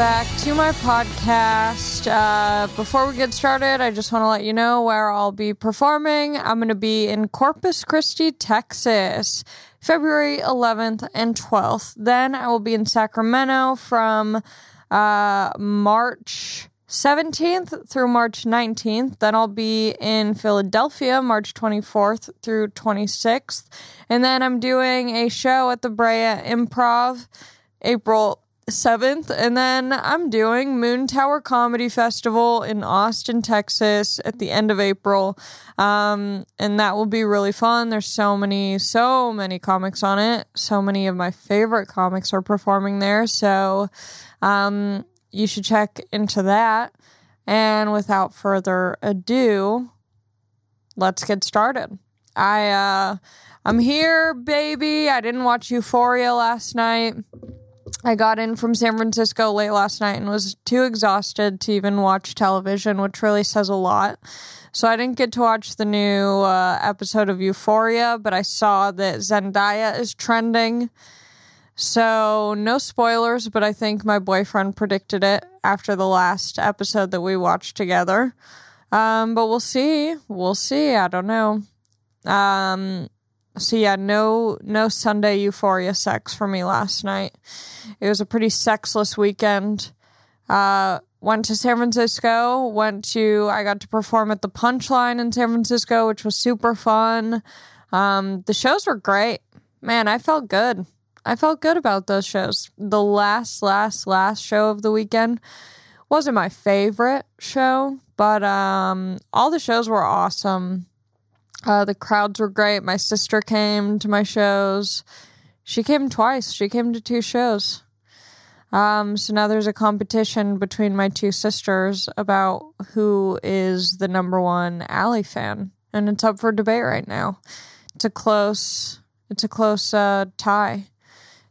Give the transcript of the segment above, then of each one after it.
back to my podcast. Uh, before we get started, I just want to let you know where I'll be performing. I'm going to be in Corpus Christi, Texas, February 11th and 12th. Then I will be in Sacramento from uh, March 17th through March 19th. Then I'll be in Philadelphia March 24th through 26th. And then I'm doing a show at the Brea Improv April 7th. And then I'm doing Moontower Comedy Festival in Austin, Texas at the end of April. Um, and that will be really fun. There's so many, so many comics on it. So many of my favorite comics are performing there. So, um, you should check into that. And without further ado, let's get started. I uh I'm here, baby. I didn't watch Euphoria last night. I got in from San Francisco late last night and was too exhausted to even watch television, which really says a lot. So I didn't get to watch the new uh, episode of Euphoria, but I saw that Zendaya is trending. So, no spoilers, but I think my boyfriend predicted it after the last episode that we watched together. Um, but we'll see. We'll see. I don't know. Um, so yeah, no no Sunday euphoria sex for me last night. It was a pretty sexless weekend. Uh, went to San Francisco, went to I got to perform at the Punchline in San Francisco, which was super fun. Um, the shows were great. Man, I felt good. I felt good about those shows. The last, last, last show of the weekend wasn't my favorite show, but um, all the shows were awesome. Uh, the crowds were great. My sister came to my shows. She came twice. She came to two shows. Um, so now there's a competition between my two sisters about who is the number one Ally fan, and it's up for debate right now. It's a close, it's a close uh, tie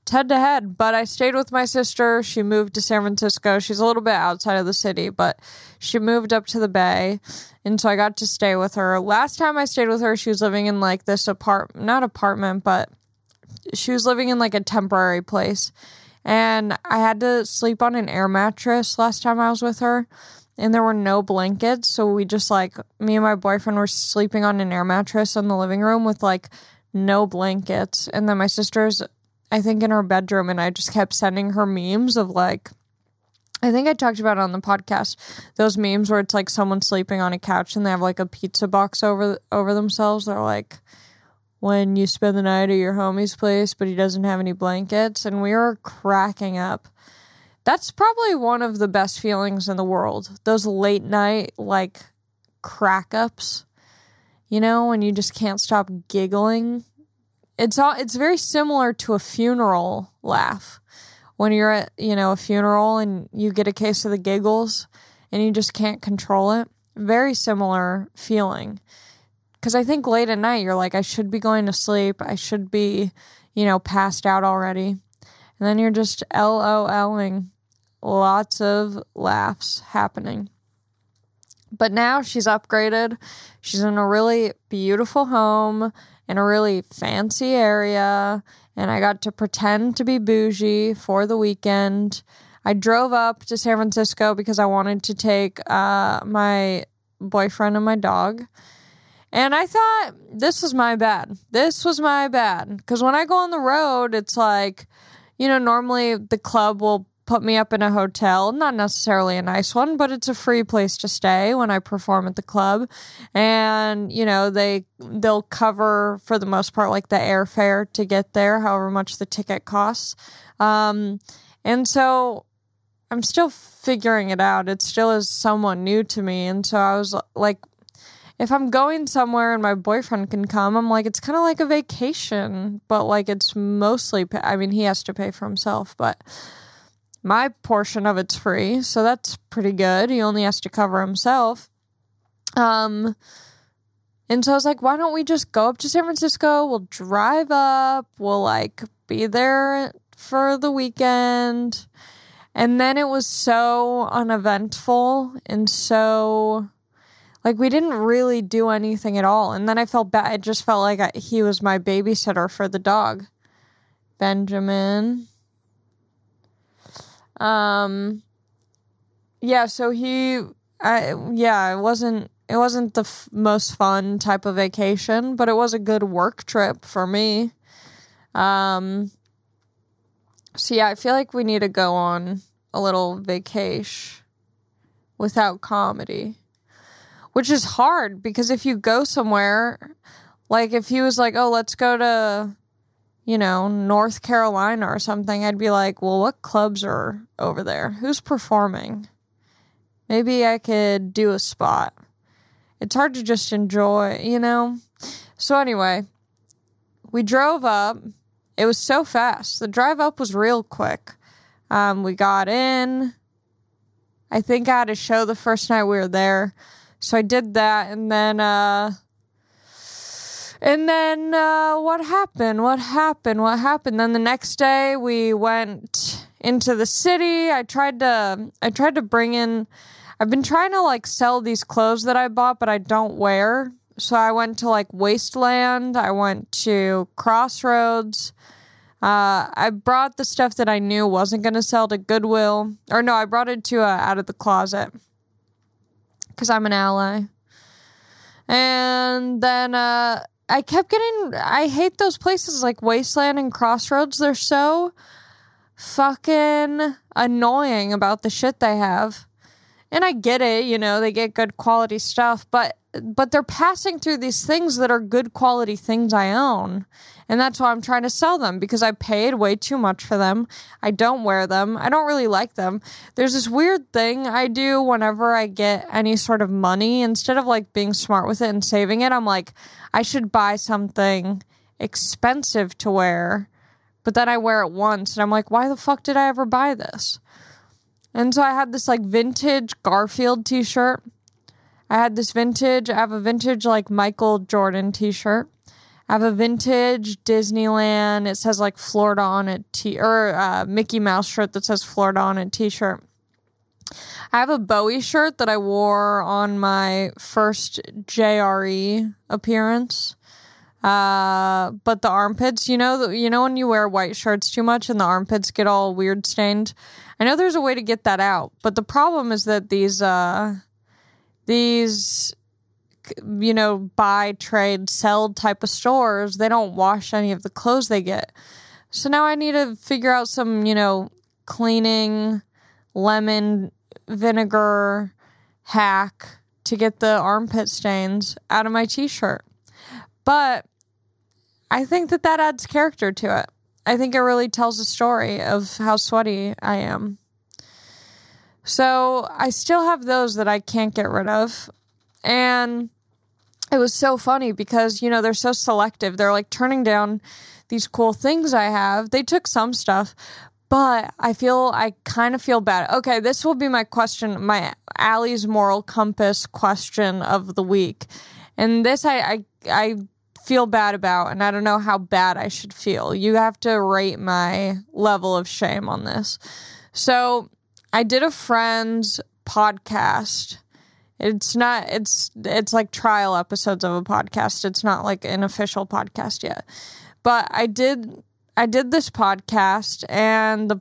head to head. But I stayed with my sister. She moved to San Francisco. She's a little bit outside of the city, but she moved up to the Bay. And so I got to stay with her. Last time I stayed with her, she was living in like this apart not apartment, but she was living in like a temporary place. And I had to sleep on an air mattress last time I was with her. And there were no blankets. So we just like, me and my boyfriend were sleeping on an air mattress in the living room with like no blankets. And then my sister's I think, in her bedroom, and I just kept sending her memes of like, I think I talked about on the podcast. Those memes where it's like someone sleeping on a couch and they have like a pizza box over over themselves. They're like, when you spend the night at your homie's place, but he doesn't have any blankets, and we were cracking up. That's probably one of the best feelings in the world. Those late night like crack ups. You know, when you just can't stop giggling it's all it's very similar to a funeral laugh. When you're at you know a funeral and you get a case of the giggles and you just can't control it. Very similar feeling. Because i think late at night you're like i should be going to sleep. I should be you know passed out already. And then you're just loling lots of laughs happening. But now she's upgraded. She's in a really beautiful home in a really fancy area, and I got to pretend to be bougie for the weekend. I drove up to San Francisco because I wanted to take uh, my boyfriend and my dog. And I thought this was my bad. This was my bad. Because when I go on the road, it's like, you know, normally the club will put me up in a hotel, not necessarily a nice one, but it's a free place to stay when I perform at the club. And, you know, they they'll cover for the most part like the airfare to get there, however much the ticket costs. Um, and so I'm still figuring it out. It still is somewhat new to me. And so I was like, if I'm going somewhere and my boyfriend can come, I'm like, it's kind of like a vacation, but like it's mostly, pay- I mean, he has to pay for himself, but my portion of it's free, so that's pretty good. He only has to cover himself. Um, and so I was like, why don't we just go up to San Francisco? We'll drive up. We'll like be there for the weekend. And then it was so uneventful and so like we didn't really do anything at all. And then I felt bad. It just felt like I, he was my babysitter for the dog. Benjamin. Um, yeah, so he, I, yeah, it wasn't, it wasn't the f- most fun type of vacation, but it was a good work trip for me. Um, so yeah, I feel like we need to go on a little vacation without comedy, which is hard because if you go somewhere, like if he was like, "Oh, let's go to you know, North Carolina or something, I'd be like, well, what clubs are over there? Who's performing? Maybe I could do a spot. It's hard to just enjoy, you know? So, anyway, we drove up. It was so fast. The drive up was real quick. Um, we got in. I think I had a show the first night we were there. So I did that. And then, uh, and then uh, what happened? What happened? What happened? Then the next day we went into the city. I tried to I tried to bring in I've been trying to like sell these clothes that I bought but I don't wear. So I went to like Wasteland, I went to Crossroads. Uh, I brought the stuff that I knew wasn't going to sell to Goodwill. Or no, I brought it to uh, Out of the Closet because I'm an ally. And then uh, I kept getting I hate those places like Wasteland and Crossroads. They're so fucking annoying about the shit they have. And I get it, you know, they get good quality stuff, but but they're passing through these things that are good quality things I own. And that's why I'm trying to sell them because I paid way too much for them. I don't wear them. I don't really like them. There's this weird thing I do whenever I get any sort of money. Instead of like being smart with it and saving it, I'm like, I should buy something expensive to wear. But then I wear it once and I'm like, why the fuck did I ever buy this? And so I had this like vintage Garfield t shirt. I had this vintage, I have a vintage like Michael Jordan t shirt. I have a vintage Disneyland. It says like Florida on it, t or uh, Mickey Mouse shirt that says Florida on it t-shirt. I have a Bowie shirt that I wore on my first JRE appearance. Uh, but the armpits, you know, you know when you wear white shirts too much and the armpits get all weird stained. I know there's a way to get that out, but the problem is that these uh, these you know, buy, trade, sell type of stores, they don't wash any of the clothes they get. So now I need to figure out some, you know, cleaning lemon vinegar hack to get the armpit stains out of my t-shirt. But I think that that adds character to it. I think it really tells a story of how sweaty I am. So I still have those that I can't get rid of. And it was so funny because, you know, they're so selective. They're like turning down these cool things I have. They took some stuff, but I feel I kind of feel bad. Okay, this will be my question, my Allie's moral compass question of the week. And this I I, I feel bad about and I don't know how bad I should feel. You have to rate my level of shame on this. So, I did a friend's podcast it's not it's it's like trial episodes of a podcast. It's not like an official podcast yet. But I did I did this podcast and the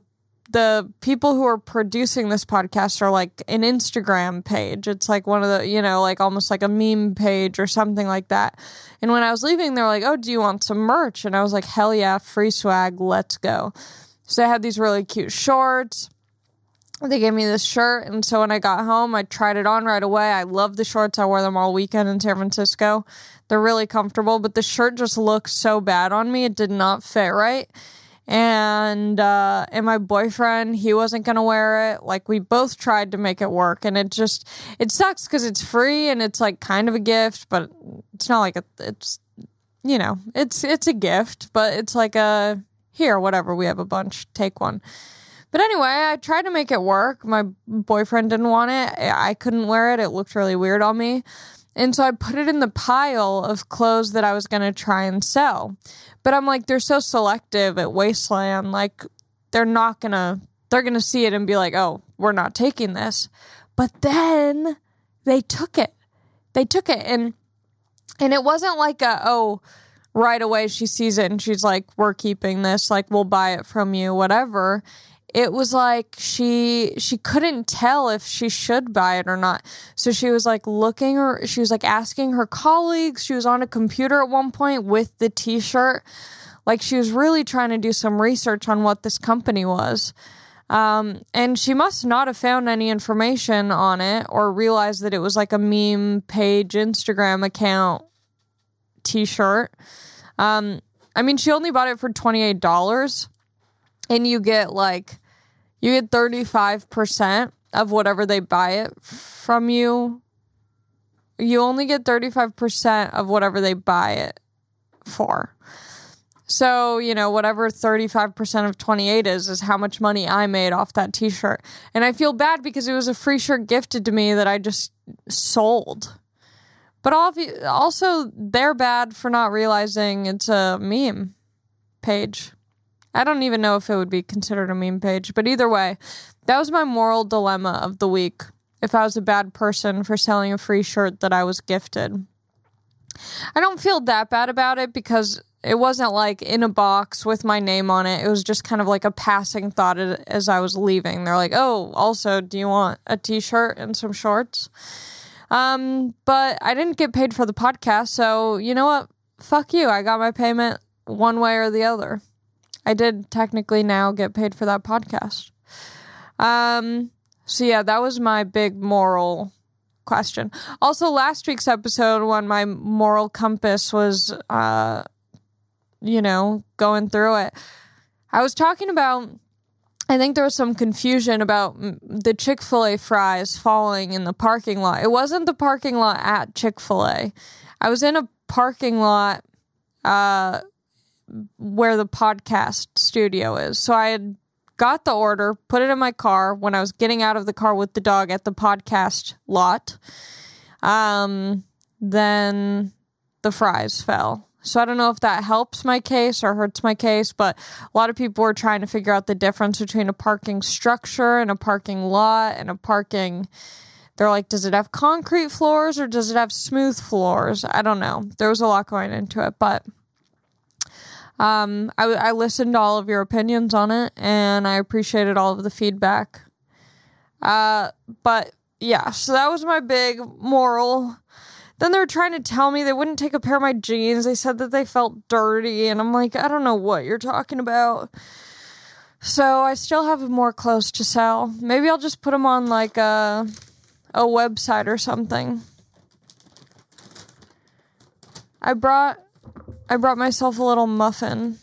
the people who are producing this podcast are like an Instagram page. It's like one of the, you know, like almost like a meme page or something like that. And when I was leaving, they're like, "Oh, do you want some merch?" And I was like, "Hell yeah, free swag, let's go." So I had these really cute shorts they gave me this shirt and so when i got home i tried it on right away. I love the shorts. I wore them all weekend in san francisco. They're really comfortable but the shirt just looked so bad on me. It did not fit right. And uh and my boyfriend he wasn't gonna wear it. Like we both tried to make it work and it just it sucks because it's free and it's like kind of a gift but it's not like a, it's you know it's it's a gift but it's like a here whatever we have a bunch. Take one but anyway, I tried to make it work. My boyfriend didn't want it. I couldn't wear it. It looked really weird on me. And so I put it in the pile of clothes that I was going to try and sell. But I'm like, they're so selective at Wasteland. Like, they're not going to, they're going to see it and be like, oh, we're not taking this. But then they took it. They took it. And, and it wasn't like a, oh, right away she sees it and she's like, we're keeping this. Like, we'll buy it from you, whatever it was like she she couldn't tell if she should buy it or not. So she was like looking or she was like asking her colleagues. She was on a computer at one point with the t-shirt. Like she was really trying to do some research on what this company was. Um, and she must not have found any information on it or realized that it was like a meme page Instagram account t-shirt. Um, I mean, she only bought it for $28 and you get like you get 35% of whatever they buy it from you. You only get 35% of whatever they buy it for. So, you know, whatever 35% of 28 is, is how much money I made off that t shirt. And I feel bad because it was a free shirt gifted to me that I just sold. But also, they're bad for not realizing it's a meme page. I don't even know if it would be considered a meme page, but either way, that was my moral dilemma of the week. If I was a bad person for selling a free shirt that I was gifted. I don't feel that bad about it because it wasn't like in a box with my name on it. It was just kind of like a passing thought as I was leaving. They're like, "Oh, also, do you want a t-shirt and some shorts?" Um, but I didn't get paid for the podcast, so you know what? Fuck you. I got my payment one way or the other. I did technically now get paid for that podcast. Um, so yeah, that was my big moral question. Also, last week's episode, when my moral compass was, uh, you know, going through it, I was talking about. I think there was some confusion about the Chick fil A fries falling in the parking lot. It wasn't the parking lot at Chick fil A. I was in a parking lot uh, where the podcast studio is. So I had got the order, put it in my car when I was getting out of the car with the dog at the podcast lot. Um, then the fries fell. So I don't know if that helps my case or hurts my case, but a lot of people were trying to figure out the difference between a parking structure and a parking lot and a parking. They're like, does it have concrete floors or does it have smooth floors? I don't know. There was a lot going into it, but um, I, I listened to all of your opinions on it and I appreciated all of the feedback. Uh, but yeah, so that was my big moral. Then they were trying to tell me they wouldn't take a pair of my jeans. They said that they felt dirty, and I'm like, I don't know what you're talking about. So I still have more clothes to sell. Maybe I'll just put them on like a a website or something. I brought I brought myself a little muffin.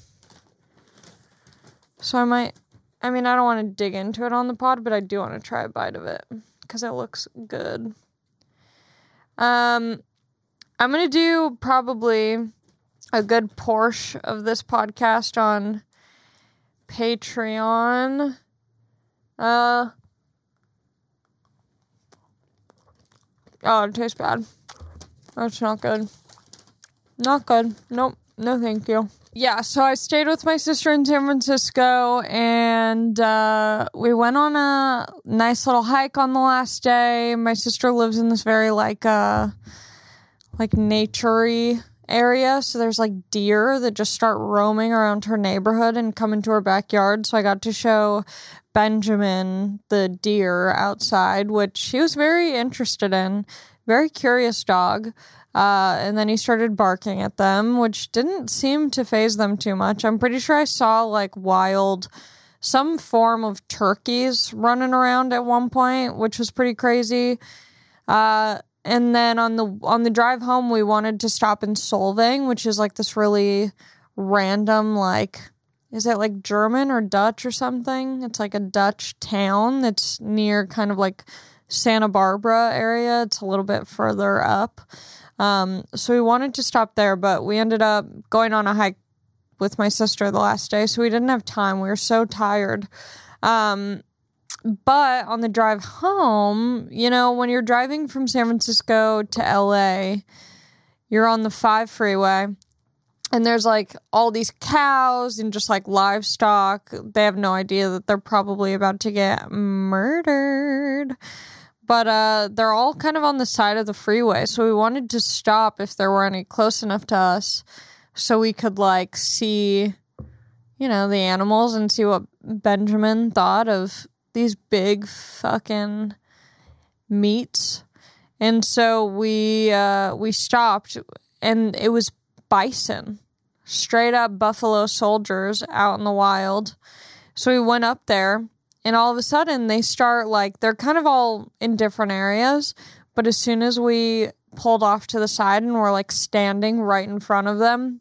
So I might I mean, I don't want to dig into it on the pod, but I do want to try a bite of it cuz it looks good. Um I'm going to do probably a good portion of this podcast on Patreon. Uh Oh, it tastes bad. That's not good. Not good. Nope. No, thank you. Yeah, so I stayed with my sister in San Francisco and uh, we went on a nice little hike on the last day. My sister lives in this very like uh like naturey area, so there's like deer that just start roaming around her neighborhood and come into her backyard. So I got to show Benjamin the deer outside, which he was very interested in. Very curious dog. Uh, and then he started barking at them, which didn't seem to phase them too much. I'm pretty sure I saw like wild, some form of turkeys running around at one point, which was pretty crazy. Uh, and then on the on the drive home, we wanted to stop in Solvang, which is like this really random, like is it like German or Dutch or something? It's like a Dutch town that's near kind of like Santa Barbara area. It's a little bit further up. Um, so we wanted to stop there, but we ended up going on a hike with my sister the last day, so we didn't have time. We were so tired. Um, but on the drive home, you know, when you're driving from San Francisco to LA, you're on the 5 freeway and there's like all these cows and just like livestock. They have no idea that they're probably about to get murdered but uh, they're all kind of on the side of the freeway. So we wanted to stop if there were any close enough to us so we could like see, you know, the animals and see what Benjamin thought of these big fucking meats. And so we uh, we stopped, and it was bison, straight up buffalo soldiers out in the wild. So we went up there, and all of a sudden they start like they're kind of all in different areas, but as soon as we pulled off to the side and were like standing right in front of them,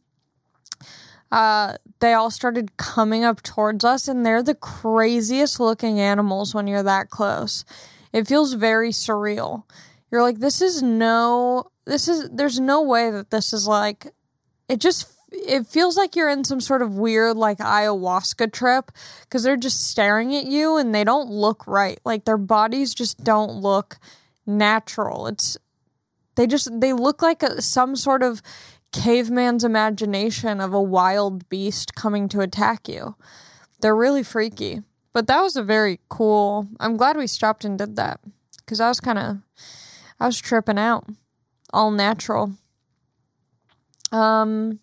uh, they all started coming up towards us, and they're the craziest looking animals when you're that close. It feels very surreal. You're like, this is no, this is, there's no way that this is like, it just, it feels like you're in some sort of weird, like ayahuasca trip because they're just staring at you and they don't look right. Like their bodies just don't look natural. It's, they just, they look like a, some sort of, caveman's imagination of a wild beast coming to attack you. They're really freaky. But that was a very cool. I'm glad we stopped and did that because I was kind of, I was tripping out, all natural. Um,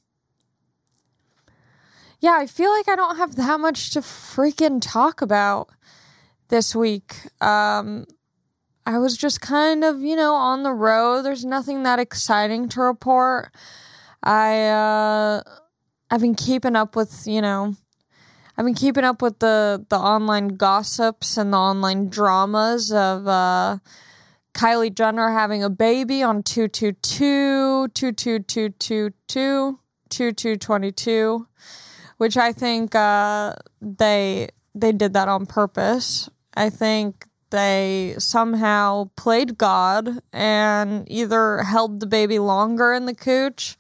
yeah, I feel like I don't have that much to freaking talk about this week. Um, I was just kind of, you know, on the road. There's nothing that exciting to report. I uh I've been keeping up with, you know, I've been keeping up with the the online gossips and the online dramas of uh Kylie Jenner having a baby on 222 22222 2222 which I think uh they they did that on purpose. I think they somehow played God and either held the baby longer in the cooch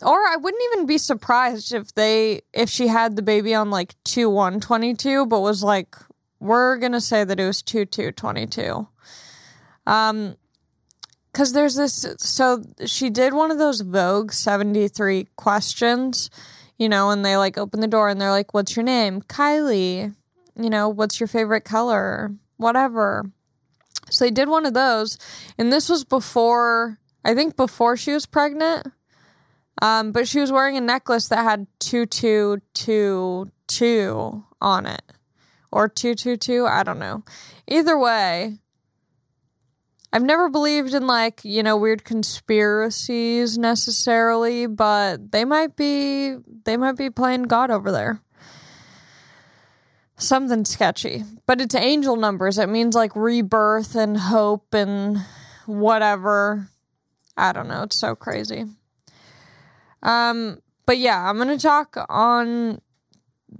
or I wouldn't even be surprised if they if she had the baby on like 2 122 but was like we're going to say that it was 2 2 22. Um cuz there's this so she did one of those Vogue 73 questions, you know, and they like open the door and they're like what's your name? Kylie. You know, what's your favorite color? Whatever. So they did one of those and this was before I think before she was pregnant um, but she was wearing a necklace that had 2222 on it. Or 222, I don't know. Either way, I've never believed in like, you know, weird conspiracies necessarily, but they might be they might be playing God over there. Something sketchy. But it's angel numbers. It means like rebirth and hope and whatever. I don't know. It's so crazy. Um, but yeah, I'm gonna talk on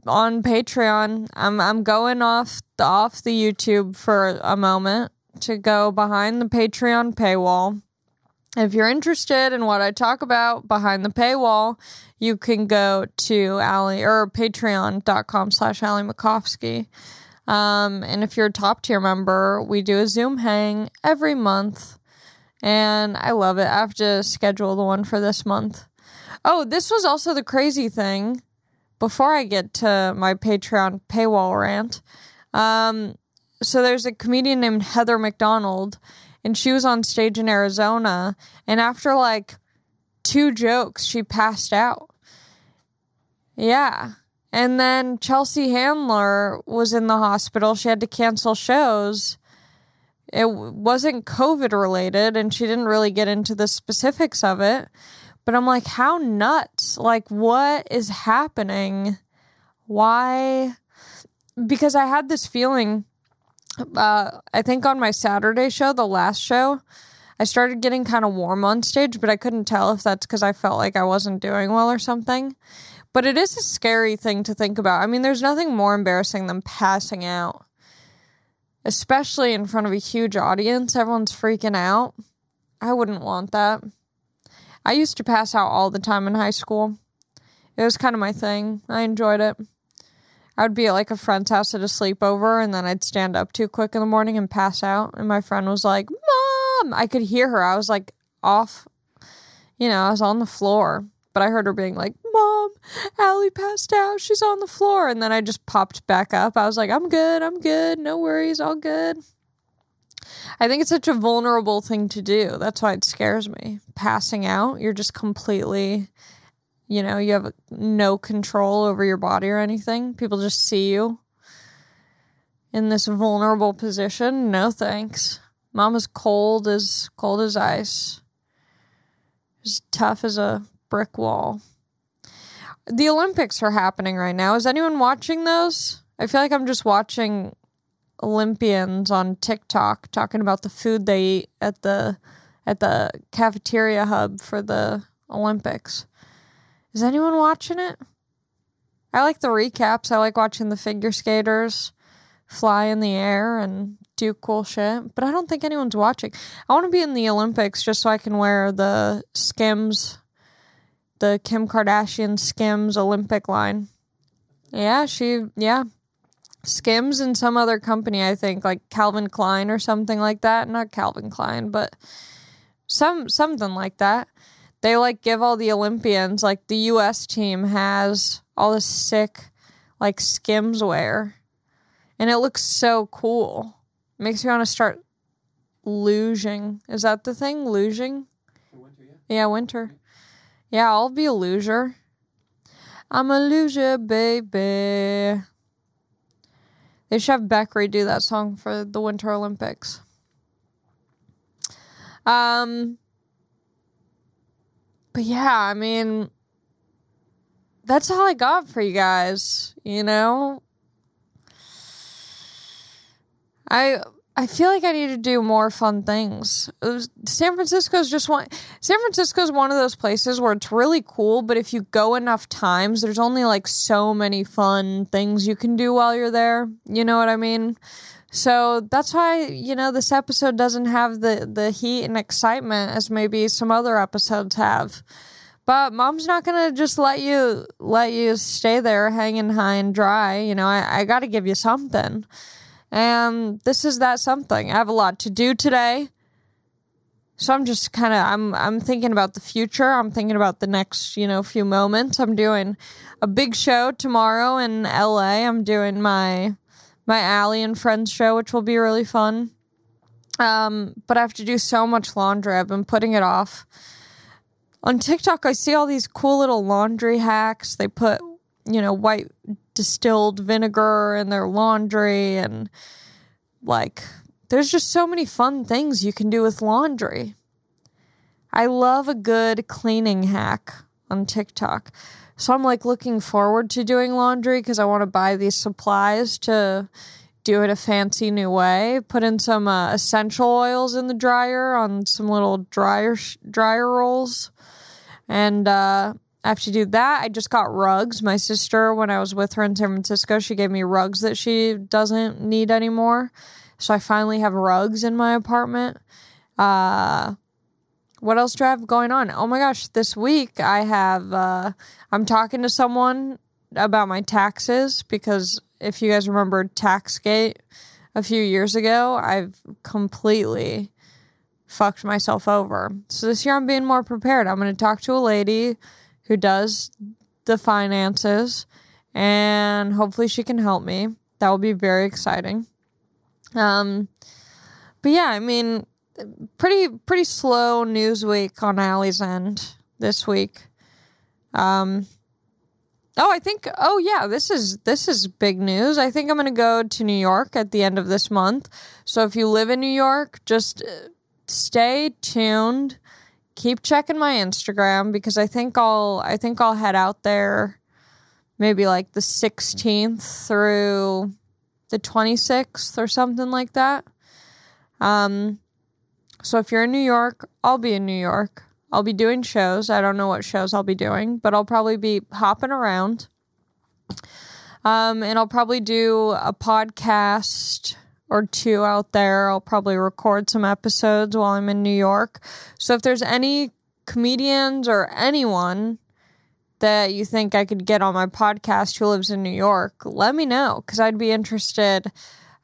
on Patreon. I'm I'm going off the off the YouTube for a moment to go behind the Patreon paywall. If you're interested in what I talk about behind the paywall, you can go to Allie or patreon.com slash Ali Macofsky. Um, and if you're a top tier member, we do a Zoom hang every month. And I love it. I have to schedule the one for this month. Oh, this was also the crazy thing. Before I get to my Patreon paywall rant, um, so there's a comedian named Heather McDonald, and she was on stage in Arizona, and after like two jokes, she passed out. Yeah. And then Chelsea Handler was in the hospital. She had to cancel shows. It wasn't COVID related, and she didn't really get into the specifics of it. But I'm like, how nuts? Like, what is happening? Why? Because I had this feeling, uh, I think on my Saturday show, the last show, I started getting kind of warm on stage, but I couldn't tell if that's because I felt like I wasn't doing well or something. But it is a scary thing to think about. I mean, there's nothing more embarrassing than passing out, especially in front of a huge audience. Everyone's freaking out. I wouldn't want that. I used to pass out all the time in high school. It was kind of my thing. I enjoyed it. I would be at like a friend's house at a sleepover and then I'd stand up too quick in the morning and pass out. And my friend was like, Mom! I could hear her. I was like off, you know, I was on the floor. But I heard her being like, Mom, Allie passed out. She's on the floor. And then I just popped back up. I was like, I'm good. I'm good. No worries. All good. I think it's such a vulnerable thing to do. That's why it scares me. Passing out, you're just completely you know, you have no control over your body or anything. People just see you in this vulnerable position. No thanks. Mama's cold as cold as ice. As tough as a brick wall. The Olympics are happening right now. Is anyone watching those? I feel like I'm just watching Olympians on TikTok talking about the food they eat at the at the cafeteria hub for the Olympics. Is anyone watching it? I like the recaps. I like watching the figure skaters fly in the air and do cool shit, but I don't think anyone's watching. I want to be in the Olympics just so I can wear the Skims, the Kim Kardashian Skims Olympic line. Yeah, she, yeah. Skims and some other company, I think, like Calvin Klein or something like that. Not Calvin Klein, but some something like that they like give all the Olympians, like the US team has all this sick like skims wear. And it looks so cool. It makes me want to start luging. Is that the thing? Luging? Winter, yeah. yeah, winter. Yeah, I'll be a loser. I'm a loser, baby. They should have Beck redo that song for the Winter Olympics. Um, but yeah, I mean, that's all I got for you guys, you know? I I feel like I need to do more fun things. Was, San Francisco's just one San Francisco's one of those places where it's really cool, but if you go enough times, there's only like so many fun things you can do while you're there. You know what I mean? So that's why, you know, this episode doesn't have the, the heat and excitement as maybe some other episodes have. But mom's not gonna just let you let you stay there hanging high and dry. You know, I, I gotta give you something. And this is that something. I have a lot to do today. So I'm just kind of I'm I'm thinking about the future. I'm thinking about the next, you know, few moments. I'm doing a big show tomorrow in LA. I'm doing my my Allie and Friends show, which will be really fun. Um, but I have to do so much laundry. I've been putting it off. On TikTok, I see all these cool little laundry hacks. They put, you know, white distilled vinegar in their laundry, and like, there's just so many fun things you can do with laundry. I love a good cleaning hack on TikTok. So I'm like looking forward to doing laundry because I want to buy these supplies to do it a fancy new way. Put in some uh, essential oils in the dryer on some little dryer sh- dryer rolls, and uh, I have to do that. I just got rugs. My sister, when I was with her in San Francisco, she gave me rugs that she doesn't need anymore. So I finally have rugs in my apartment. Uh, what else do I have going on? Oh my gosh, this week I have uh, I'm talking to someone about my taxes because if you guys remember Taxgate a few years ago, I've completely fucked myself over. So this year I'm being more prepared. I'm going to talk to a lady who does the finances and hopefully she can help me. That will be very exciting. Um but yeah, I mean pretty pretty slow news week on Allie's end this week. Um, oh, I think. Oh yeah, this is this is big news. I think I'm going to go to New York at the end of this month. So if you live in New York, just uh, stay tuned. Keep checking my Instagram because I think I'll I think I'll head out there maybe like the 16th through the 26th or something like that. Um, so if you're in New York, I'll be in New York. I'll be doing shows. I don't know what shows I'll be doing, but I'll probably be hopping around. Um, and I'll probably do a podcast or two out there. I'll probably record some episodes while I'm in New York. So if there's any comedians or anyone that you think I could get on my podcast who lives in New York, let me know because I'd be interested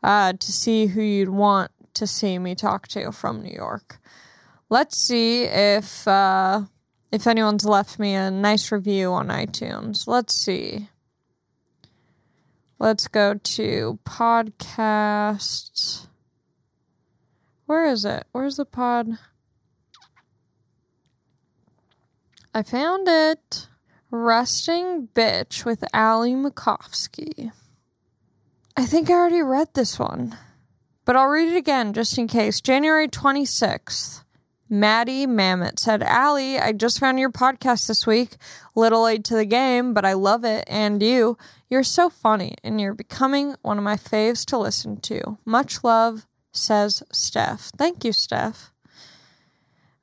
uh, to see who you'd want to see me talk to from New York. Let's see if uh, if anyone's left me a nice review on iTunes. Let's see. Let's go to podcasts. Where is it? Where's the pod? I found it. Resting Bitch with Ali Macofsky. I think I already read this one, but I'll read it again just in case. January 26th. Maddie Mamet said, Allie, I just found your podcast this week. Little late to the game, but I love it. And you, you're so funny, and you're becoming one of my faves to listen to. Much love, says Steph. Thank you, Steph.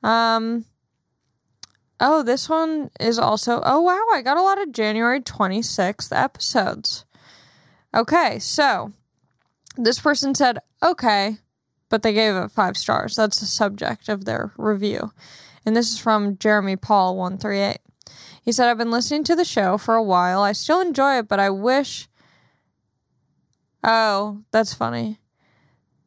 Um, oh, this one is also, oh, wow, I got a lot of January 26th episodes. Okay, so this person said, okay, but they gave it five stars. That's the subject of their review. And this is from Jeremy Paul 138. He said, I've been listening to the show for a while. I still enjoy it, but I wish. Oh, that's funny.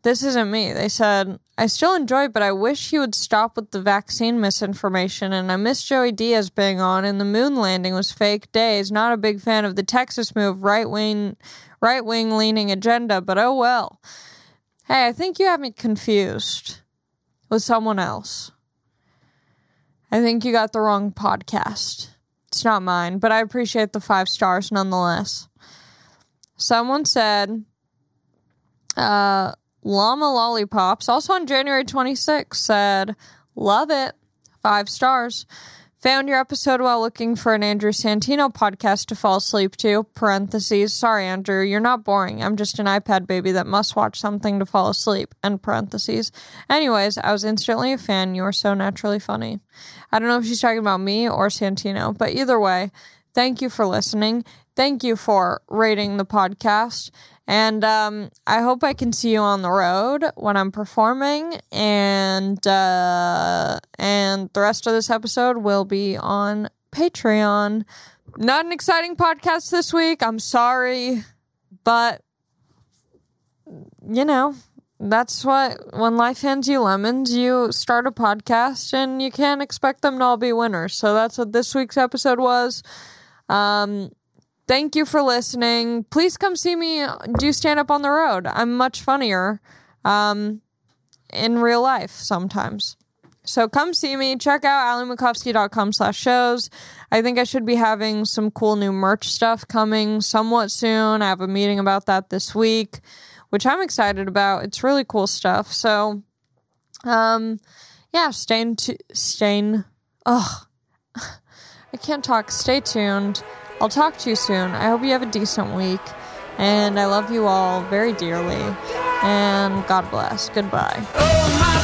This isn't me. They said, I still enjoy it, but I wish he would stop with the vaccine misinformation. And I miss Joey Diaz being on, and the moon landing was fake days. Not a big fan of the Texas move, right wing, right wing leaning agenda, but oh well. Hey, I think you have me confused with someone else. I think you got the wrong podcast. It's not mine, but I appreciate the five stars nonetheless. Someone said, uh, Llama Lollipops, also on January 26th, said, Love it. Five stars. Found your episode while looking for an Andrew Santino podcast to fall asleep to. Parentheses. Sorry, Andrew, you're not boring. I'm just an iPad baby that must watch something to fall asleep. End parentheses. Anyways, I was instantly a fan. You are so naturally funny. I don't know if she's talking about me or Santino, but either way, thank you for listening. Thank you for rating the podcast. And um, I hope I can see you on the road when I'm performing. And uh, and the rest of this episode will be on Patreon. Not an exciting podcast this week. I'm sorry, but you know that's what when life hands you lemons, you start a podcast and you can't expect them to all be winners. So that's what this week's episode was. Um, Thank you for listening. Please come see me do stand up on the road. I'm much funnier um, in real life sometimes. So come see me. Check out alimacofsky.com slash shows. I think I should be having some cool new merch stuff coming somewhat soon. I have a meeting about that this week, which I'm excited about. It's really cool stuff. So, um, yeah, stay, t- stay, oh, I can't talk. Stay tuned. I'll talk to you soon. I hope you have a decent week. And I love you all very dearly. And God bless. Goodbye. Oh,